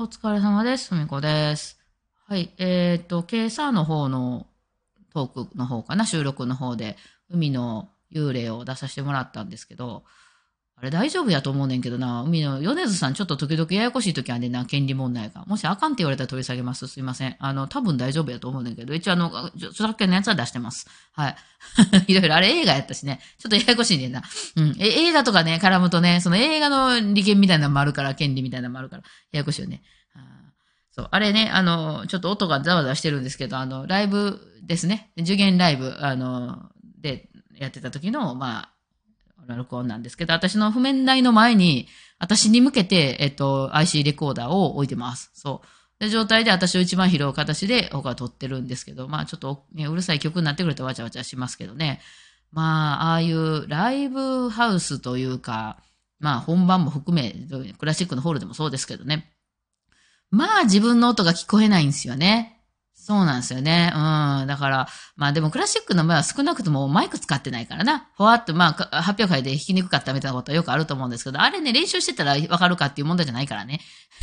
お疲れ様です。ふみこです。はい。えっ、と、今朝の方のトークの方かな、収録の方で、海の幽霊を出させてもらったんですけど、あれ大丈夫やと思うねんけどな、海の米津さんちょっと時々ややこしい時あんな、権利問題が。もしあかんって言われたら取り下げます。すいません。あの、多分大丈夫やと思うねんけど、一応あの、著作権のやつは出してます。はい。いろいろ、あれ映画やったしね。ちょっとややこしいねんな。うん。え映画とかね、絡むとね、その映画の利権みたいなのもあるから、権利みたいなのもあるから、ややこしいよね。そう。あれね、あの、ちょっと音がざわざわしてるんですけど、あの、ライブですね。受験ライブ、あの、で、やってた時の、まあ、録音なんですけど、私の譜面台の前に、私に向けて、えっと、IC レコーダーを置いてます。そう。で、状態で私を一番拾う形で僕は撮ってるんですけど、まあちょっと、ね、うるさい曲になってくるとわちゃわちゃしますけどね。まあ、ああいうライブハウスというか、まあ本番も含め、クラシックのホールでもそうですけどね。まあ自分の音が聞こえないんですよね。そうなんですよね。うん。だから、まあでもクラシックの場合は少なくともマイク使ってないからな。ふわっと、まあ発表会で弾きにくかったみたいなことはよくあると思うんですけど、あれね、練習してたらわかるかっていう問題じゃないからね。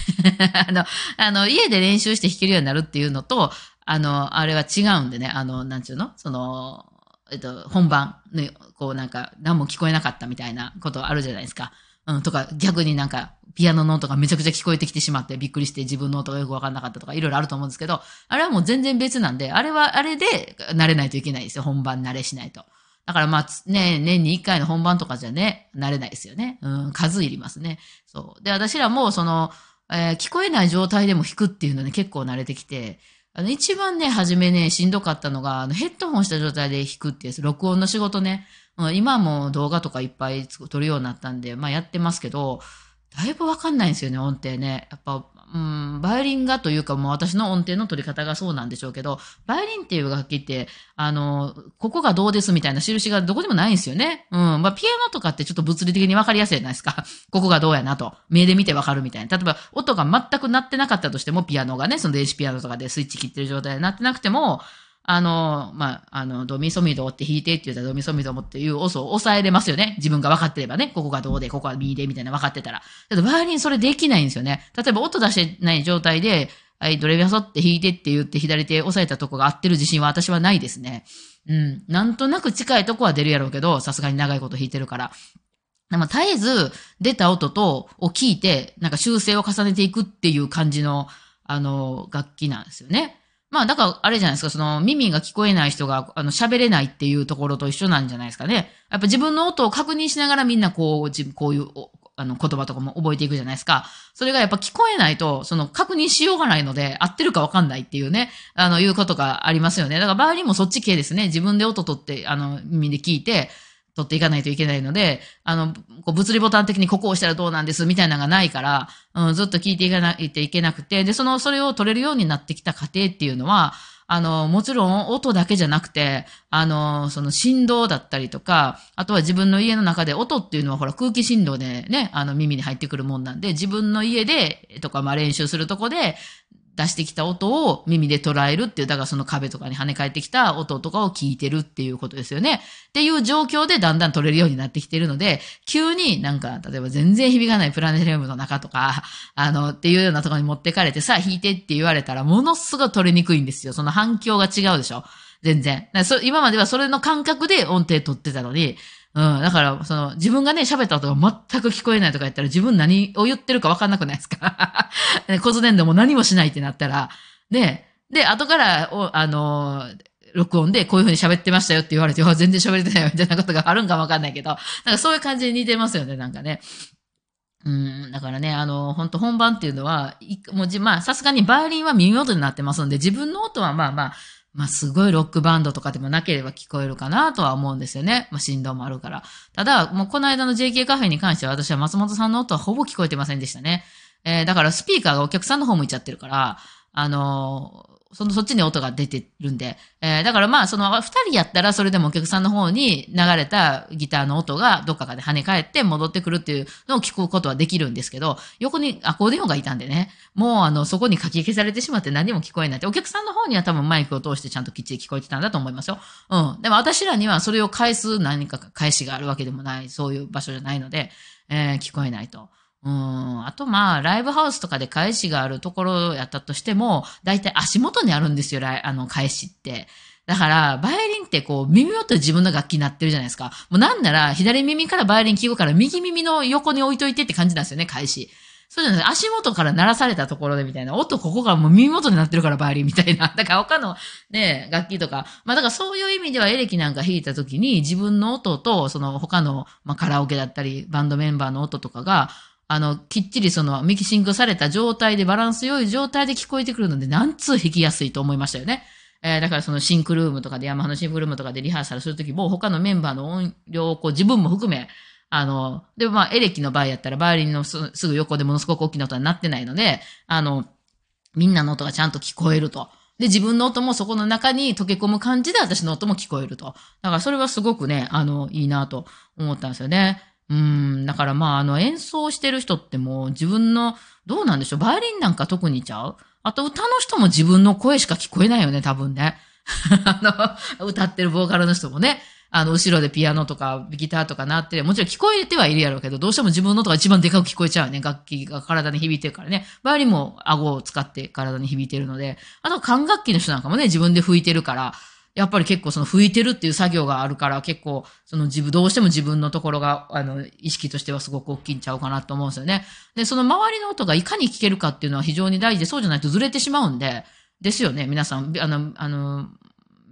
あの、あの、家で練習して弾けるようになるっていうのと、あの、あれは違うんでね、あの、なんちゅうの？その、えっと、本番の、こうなんか、何も聞こえなかったみたいなことあるじゃないですか。うん、とか、逆になんか、ピアノの音がめちゃくちゃ聞こえてきてしまってびっくりして自分の音がよくわかんなかったとか、いろいろあると思うんですけど、あれはもう全然別なんで、あれはあれで慣れないといけないですよ。本番慣れしないと。だからまあ、ね、年に一回の本番とかじゃね、慣れないですよね。うん、数いりますね。そう。で、私らもその、えー聞こえない状態でも弾くっていうのに結構慣れてきて、あの、一番ね、初めね、しんどかったのが、あの、ヘッドホンした状態で弾くってやつ、録音の仕事ね。うん今も動画とかいっぱい撮るようになったんで、まあやってますけど、だいぶわかんないんですよね、音程ね。やっぱ、うん、バイオリンがというかもう私の音程の取り方がそうなんでしょうけど、バイオリンっていう楽器って、あの、ここがどうですみたいな印がどこにもないんですよね。うん。まあ、ピアノとかってちょっと物理的にわかりやすいじゃないですか。ここがどうやなと。目で見てわかるみたいな。例えば、音が全く鳴ってなかったとしても、ピアノがね、その電子ピアノとかでスイッチ切ってる状態で鳴ってなくても、あの、まあ、あの、ドミソミドって弾いてって言ったらドミソミドもっていう音を抑えれますよね。自分が分かってればね。ここがどうで、ここはミで、みたいな分かってたら。だけど、バイオリンそれできないんですよね。例えば音出してない状態で、はい、ドレミファソって弾いてって言って左手押さえたとこが合ってる自信は私はないですね。うん。なんとなく近いとこは出るやろうけど、さすがに長いこと弾いてるから。でも絶えず出た音と、を聞いて、なんか修正を重ねていくっていう感じの、あの、楽器なんですよね。まあ、だから、あれじゃないですか、その、耳が聞こえない人が、あの、喋れないっていうところと一緒なんじゃないですかね。やっぱ自分の音を確認しながらみんなこう、自こういう、あの、言葉とかも覚えていくじゃないですか。それがやっぱ聞こえないと、その、確認しようがないので、合ってるかわかんないっていうね、あの、いうことがありますよね。だから、場合にもそっち系ですね。自分で音取って、あの、耳で聞いて、取っていかないといけないので、あの、こう物理ボタン的にここを押したらどうなんですみたいなのがないから、うん、ずっと聞いていかないといけなくて、で、その、それを取れるようになってきた過程っていうのは、あの、もちろん音だけじゃなくて、あの、その振動だったりとか、あとは自分の家の中で音っていうのはほら空気振動でね、あの耳に入ってくるもんなんで、自分の家でとかまあ練習するとこで出してきた音を耳で捉えるっていう、だからその壁とかに跳ね返ってきた音とかを聞いてるっていうことですよね。っていう状況でだんだん取れるようになってきてるので、急になんか、例えば全然響かないプラネタリウムの中とか、あの、っていうようなところに持ってかれて、さあ弾いてって言われたら、ものすごい取りにくいんですよ。その反響が違うでしょ。全然。今まではそれの感覚で音程取ってたのに、うん。だから、その、自分がね、喋った音が全く聞こえないとか言ったら、自分何を言ってるか分かんなくないですか？ね骨伝導も何もしないってなったら、で、で、後から、おあのー録音でこういう風に喋ってましたよって言われて、あ 全然喋れてないよみたいなことがあるんかもわかんないけど、なんかそういう感じに似てますよね、なんかね。うん、だからね、あの、本当本番っていうのは、いもうじ、まあ、さすがにバイオリンは耳元になってますんで、自分の音はまあまあ、まあ、すごいロックバンドとかでもなければ聞こえるかなとは思うんですよね。まあ、振動もあるから。ただ、もうこの間の JK カフェに関しては私は松本さんの音はほぼ聞こえてませんでしたね。えーだからスピーカーがお客さんの方向いちゃってるから、あのその、そっちに音が出てるんで。えーだからまあ、その、二人やったらそれでもお客さんの方に流れたギターの音がどっかで跳ね返って戻ってくるっていうのを聞くことはできるんですけど、横にアコーディオンがいたんでね、もうあの、そこに書き消されてしまって何も聞こえないって、お客さんの方には多分マイクを通してちゃんときっちり聞こえてたんだと思いますよ。うん。でも私らにはそれを返す何か返しがあるわけでもない、そういう場所じゃないので、えー聞こえないと。うん。あとまあ、ライブハウスとかで返しがあるところやったとしても、だいたい足元にあるんですよ、あの、返しって。だから、バイオリンってこう、耳元で自分の楽器になってるじゃないですか。もうなんなら、左耳からバイオリン聞くから、右耳の横に置いといてって感じなんですよね、返し。そうじゃない足元から鳴らされたところでみたいな、音ここからもう耳元になってるからバイオリンみたいな。だから他のね、楽器とか、まあだからそういう意味ではエレキなんか弾いた時に自分の音と、その他の、まあカラオケだったり、バンドメンバーの音とかが、あの、きっちりそのミキシングされた状態でバランス良い状態で聞こえてくるので、何通弾きやすいと思いましたよね。えー、だからそのシンクルームとかで、ヤマハのシンクルームとかでリハーサルするときも、他のメンバーの音量をこう自分も含め、あの、で、まあ、エレキの場合やったら、バイオリンのすぐ横でものすごく大きな音はなってないので、あの、みんなの音がちゃんと聞こえると。で、自分の音もそこの中に溶け込む感じで私の音も聞こえると。だからそれはすごくね、あの、いいなと思ったんですよね。うん、だからまあ、あの、演奏してる人ってもう自分の、どうなんでしょう、バイオリンなんか特にちゃう？あと歌の人も自分の声しか聞こえないよね、多分ね。あの、歌ってるボーカルの人もね。あの、後ろでピアノとかギターとかなって、もちろん聞こえてはいるやろうけど、どうしても自分の音が一番でかく聞こえちゃうね。楽器が体に響いてるからね。バイオリンも顎を使って体に響いてるので、あと管楽器の人なんかもね、自分で吹いてるから、やっぱり結構その吹いてるっていう作業があるから、結構その自分、どうしても自分のところが、あの、意識としてはすごく大きいんちゃうかなと思うんですよね。で、その周りの音がいかに聞けるかっていうのは非常に大事で、そうじゃないとずれてしまうんで、ですよね、皆さん。あの、あの、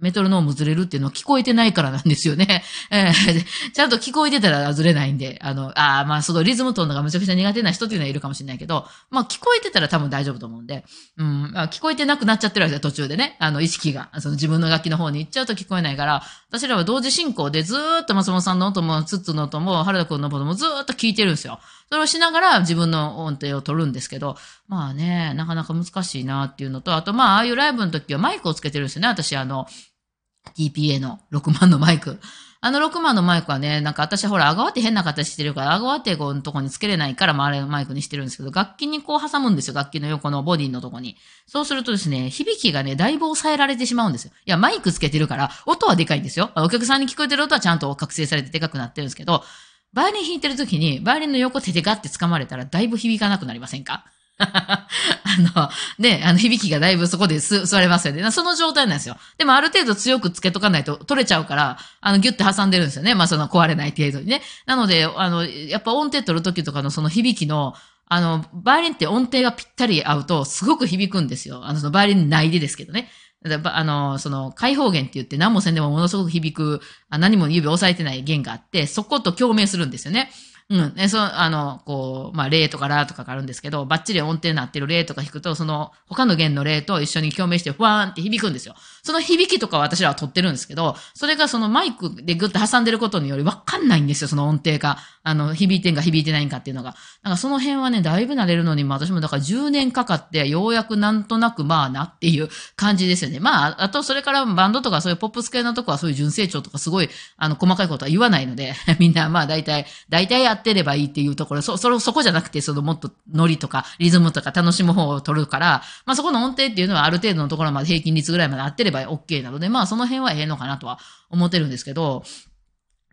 メトロノームずれるっていうのは聞こえてないからなんですよね。えー、ちゃんと聞こえてたらずれないんで、あの、ああ、まあ、そのリズムトーンがめちゃくちゃ苦手な人っていうのはいるかもしれないけど、まあ、聞こえてたら多分大丈夫と思うんで、うん、まあ、聞こえてなくなっちゃってるわけで、途中でね。あの、意識が、その自分の楽器の方に行っちゃうと聞こえないから、私らは同時進行でずーっと松本さんの音も、ツッツの音も、原田くんの音もずーっと聞いてるんですよ。それをしながら自分の音程を取るんですけど、まあね、なかなか難しいなっていうのと、あとまあ、ああいうライブの時はマイクをつけてるんですよね。私、あの、TPA の6万のマイク。あの6万のマイクはね、なんか私はほら、アガワって変な形してるから、アガワってこのとこにつけれないから、まあ、あれのマイクにしてるんですけど、楽器にこう挟むんですよ。楽器の横のボディのとこに。そうするとですね、響きがね、だいぶ抑えられてしまうんですよ。いや、マイクつけてるから、音はでかいんですよ。お客さんに聞こえてる音はちゃんと覚醒されてでかくなってるんですけど、バイオリン弾いてる時に、バイオリンの横手でガッて掴まれたら、だいぶ響かなくなりませんか？あの、ね、あの、響きがだいぶそこで座れますよね。その状態なんですよ。でもある程度強くつけとかないと取れちゃうから、あの、ギュッて挟んでるんですよね。まあ、その壊れない程度にね。なので、あの、やっぱ音程取るときとかのその響きの、あの、バイオリンって音程がぴったり合うと、すごく響くんですよ。あの、そのバイオリン内でですけどね。あの、その、開放弦って言って何もせんでもものすごく響く、何も指を押さえてない弦があって、そこと共鳴するんですよね。うん。ね、その、あの、こう、まあ、例とかラとかがあるんですけど、バッチリ音程になってる例とか弾くと、その、他の弦の例と一緒に共鳴して、ふわーんって響くんですよ。その響きとか私らは取ってるんですけど、それがそのマイクでグッと挟んでることによりわかんないんですよ、その音程が。あの、響いてんか響いてないんかっていうのが。だかその辺はね、だいぶ慣れるのに、まあ私もだから10年かかって、ようやくなんとなくまあなっていう感じですよね。まあ、あとそれからバンドとかそういうポップス系のとこはそういう純正調とかすごい、あの、細かいことは言わないので、みんなまあ大体、大体やってればいいっていうところ、そ、それ、そこじゃなくて、そのもっとノリとかリズムとか楽しむ方を取るから、まあそこの音程っていうのはある程度のところまで平均率ぐらいまで合ってれば OK なので、まあその辺はええのかなとは思ってるんですけど、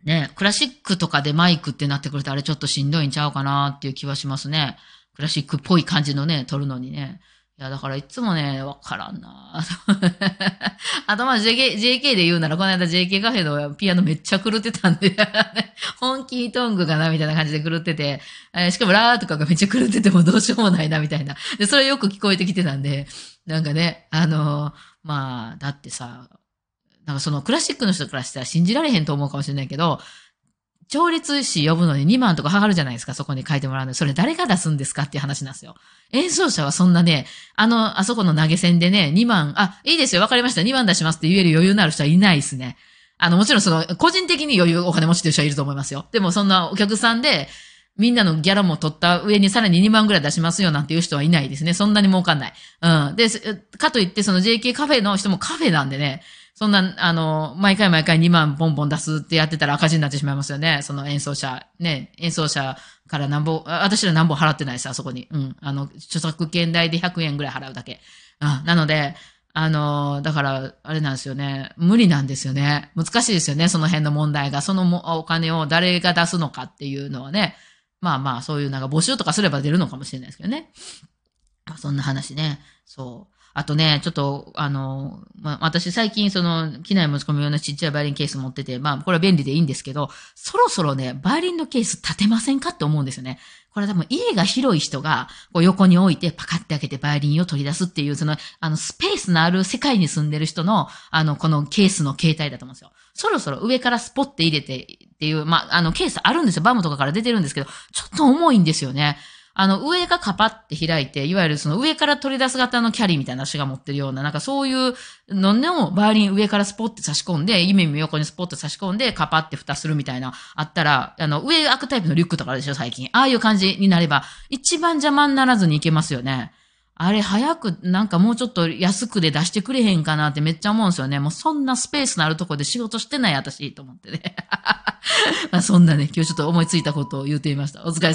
ね、クラシックとかでマイクってなってくるとあれちょっとしんどいんちゃうかなっていう気はしますね。クラシックっぽい感じのね、撮るのにね。いや、だからいつもね、わからんな。あとまあ JK、JK で言うなら、この間 JK カフェのピアノめっちゃ狂ってたんで。本気トングかなみたいな感じで狂ってて、えー、しかもラーとかがめっちゃ狂っててもどうしようもないなみたいな。で、それよく聞こえてきてたんで、なんかね、あのー、まあ、だってさ、なんかそのクラシックの人からしたら信じられへんと思うかもしれないけど、調律師呼ぶのに2万とかかかるじゃないですか、そこに書いてもらうのに。それ誰が出すんですかっていう話なんですよ。演奏者はそんなね、あの、あそこの投げ銭でね、2万、あ、いいですよ、わかりました、2万出しますって言える余裕のある人はいないですね。あの、もちろんその、個人的に余裕、お金持ちという人はいると思いますよ。でもそんなお客さんで、みんなのギャラも取った上にさらに2万ぐらい出しますよなんていう人はいないですね。そんなに儲かんない。うん。で、かといってその JK カフェの人もカフェなんでね、そんな、あの、毎回毎回2万ポンポン出すってやってたら赤字になってしまいますよね。その演奏者、ね、演奏者から何本、私ら何本払ってないです、あそこに。うん。あの、著作権代で100円ぐらい払うだけ。うん。なので、あの、だから、あれなんですよね。無理なんですよね。難しいですよね、その辺の問題が。そのもお金を誰が出すのかっていうのはね。まあまあ、そういうなんか募集とかすれば出るのかもしれないですけどね。そんな話ね。そう。あとね、ちょっと、あの、まあ、私最近その、機内持ち込み用のちっちゃいバイオリンケース持ってて、まあ、これは便利でいいんですけど、そろそろね、バイオリンのケース立てませんかって思うんですよね。これ多分家が広い人が、こう横に置いてパカって開けてバイオリンを取り出すっていう、その、あの、スペースのある世界に住んでる人の、あの、このケースの形態だと思うんですよ。そろそろ上からスポッて入れてっていう、まあ、あの、ケースあるんですよ。バムとかから出てるんですけど、ちょっと重いんですよね。あの、上がカパって開いて、いわゆるその上から取り出す型のキャリーみたいな足が持ってるような、なんかそういうののバイオリン上からスポッて差し込んで、夢も横にスポッて差し込んで、カパって蓋するみたいな、あったら、あの、上開くタイプのリュックとかでしょ、最近。ああいう感じになれば、一番邪魔にならずにいけますよね。あれ、早く、なんかもうちょっと安くで出してくれへんかなってめっちゃ思うんですよね。もうそんなスペースのあるとこで仕事してない私と思ってね。まあそんなね、今日ちょっと思いついたことを言うてみました。お疲れ様